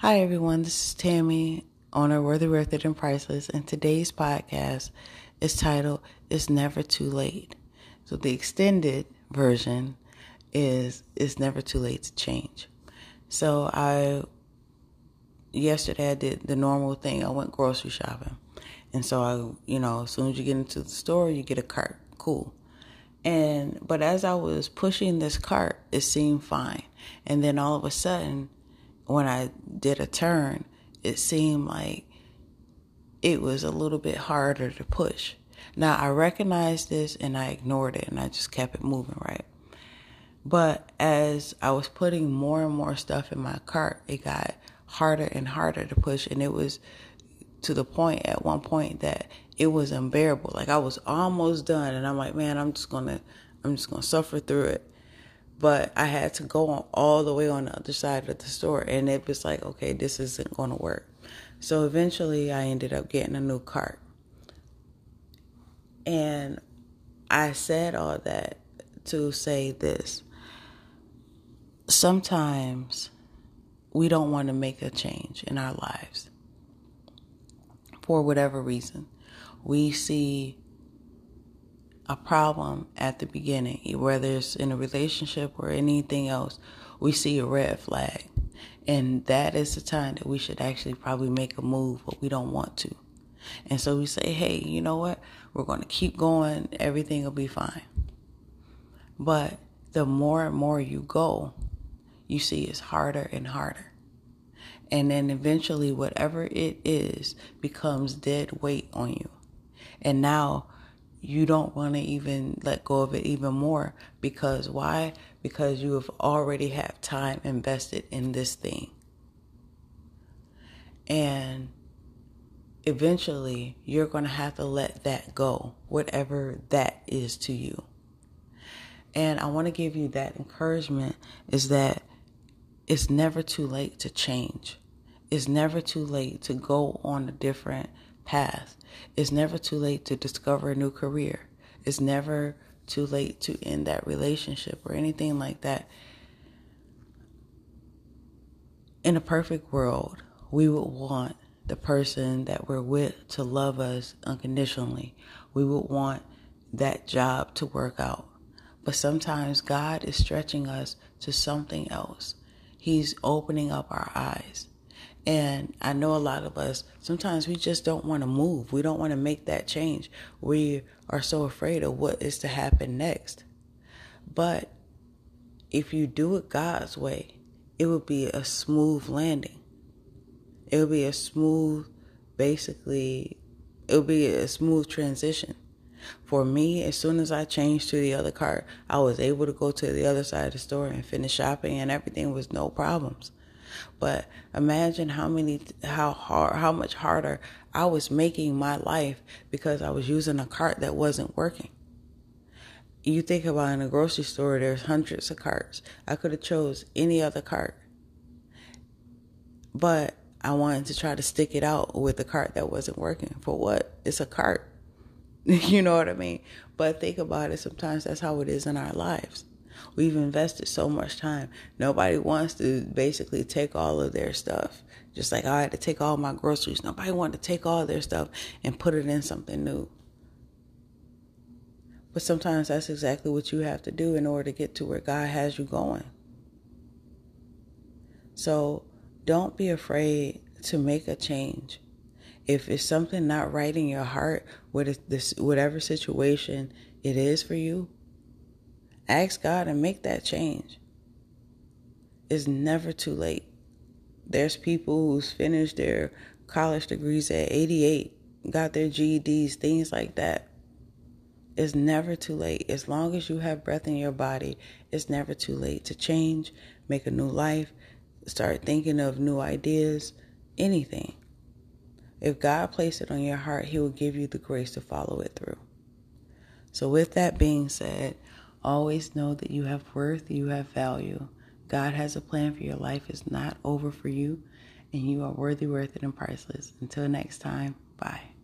Hi, everyone. This is Tammy, owner Worthy, Worth It, and Priceless, and today's podcast is titled It's Never Too Late. So, the extended version is It's Never Too Late to Change. So, I yesterday I did the normal thing. I went grocery shopping. And so I, you know, as soon as you get into the store, you get a cart. Cool. And but as I was pushing this cart, it seemed fine. And then all of a sudden, when I did a turn, it seemed like it was a little bit harder to push. Now I recognized this and I ignored it and I just kept it moving, right? But as I was putting more and more stuff in my cart, it got harder and harder to push and it was to the point at one point that it was unbearable. Like I was almost done and I'm like, man, I'm just going to I'm just going to suffer through it. But I had to go on all the way on the other side of the store and it was like, okay, this isn't going to work. So eventually I ended up getting a new cart. And I said all that to say this. Sometimes we don't want to make a change in our lives for whatever reason. We see a problem at the beginning, whether it's in a relationship or anything else, we see a red flag. And that is the time that we should actually probably make a move, but we don't want to. And so we say, hey, you know what? We're going to keep going. Everything will be fine. But the more and more you go, you see it's harder and harder. And then eventually, whatever it is becomes dead weight on you. And now you don't want to even let go of it even more because why? Because you have already have time invested in this thing. And eventually you're going to have to let that go, whatever that is to you. And I want to give you that encouragement is that it's never too late to change. It's never too late to go on a different path. It's never too late to discover a new career. It's never too late to end that relationship or anything like that. In a perfect world, we would want the person that we're with to love us unconditionally. We would want that job to work out. But sometimes God is stretching us to something else. He's opening up our eyes. And I know a lot of us, sometimes we just don't want to move. We don't want to make that change. We are so afraid of what is to happen next. But if you do it God's way, it would be a smooth landing. It would be a smooth, basically, it would be a smooth transition. For me, as soon as I changed to the other cart, I was able to go to the other side of the store and finish shopping, and everything was no problems. But imagine how many, how hard, how much harder I was making my life because I was using a cart that wasn't working. You think about in a grocery store, there's hundreds of carts. I could have chose any other cart, but I wanted to try to stick it out with a cart that wasn't working. For what? It's a cart. you know what I mean? But think about it. Sometimes that's how it is in our lives. We've invested so much time. Nobody wants to basically take all of their stuff. Just like oh, I had to take all my groceries. Nobody wanted to take all their stuff and put it in something new. But sometimes that's exactly what you have to do in order to get to where God has you going. So don't be afraid to make a change. If it's something not right in your heart, whatever situation it is for you, Ask God and make that change. It's never too late. There's people who's finished their college degrees at 88, got their GEDs, things like that. It's never too late. As long as you have breath in your body, it's never too late to change, make a new life, start thinking of new ideas, anything. If God placed it on your heart, He will give you the grace to follow it through. So, with that being said, Always know that you have worth, you have value. God has a plan for your life. It's not over for you, and you are worthy, worth it, and priceless. Until next time, bye.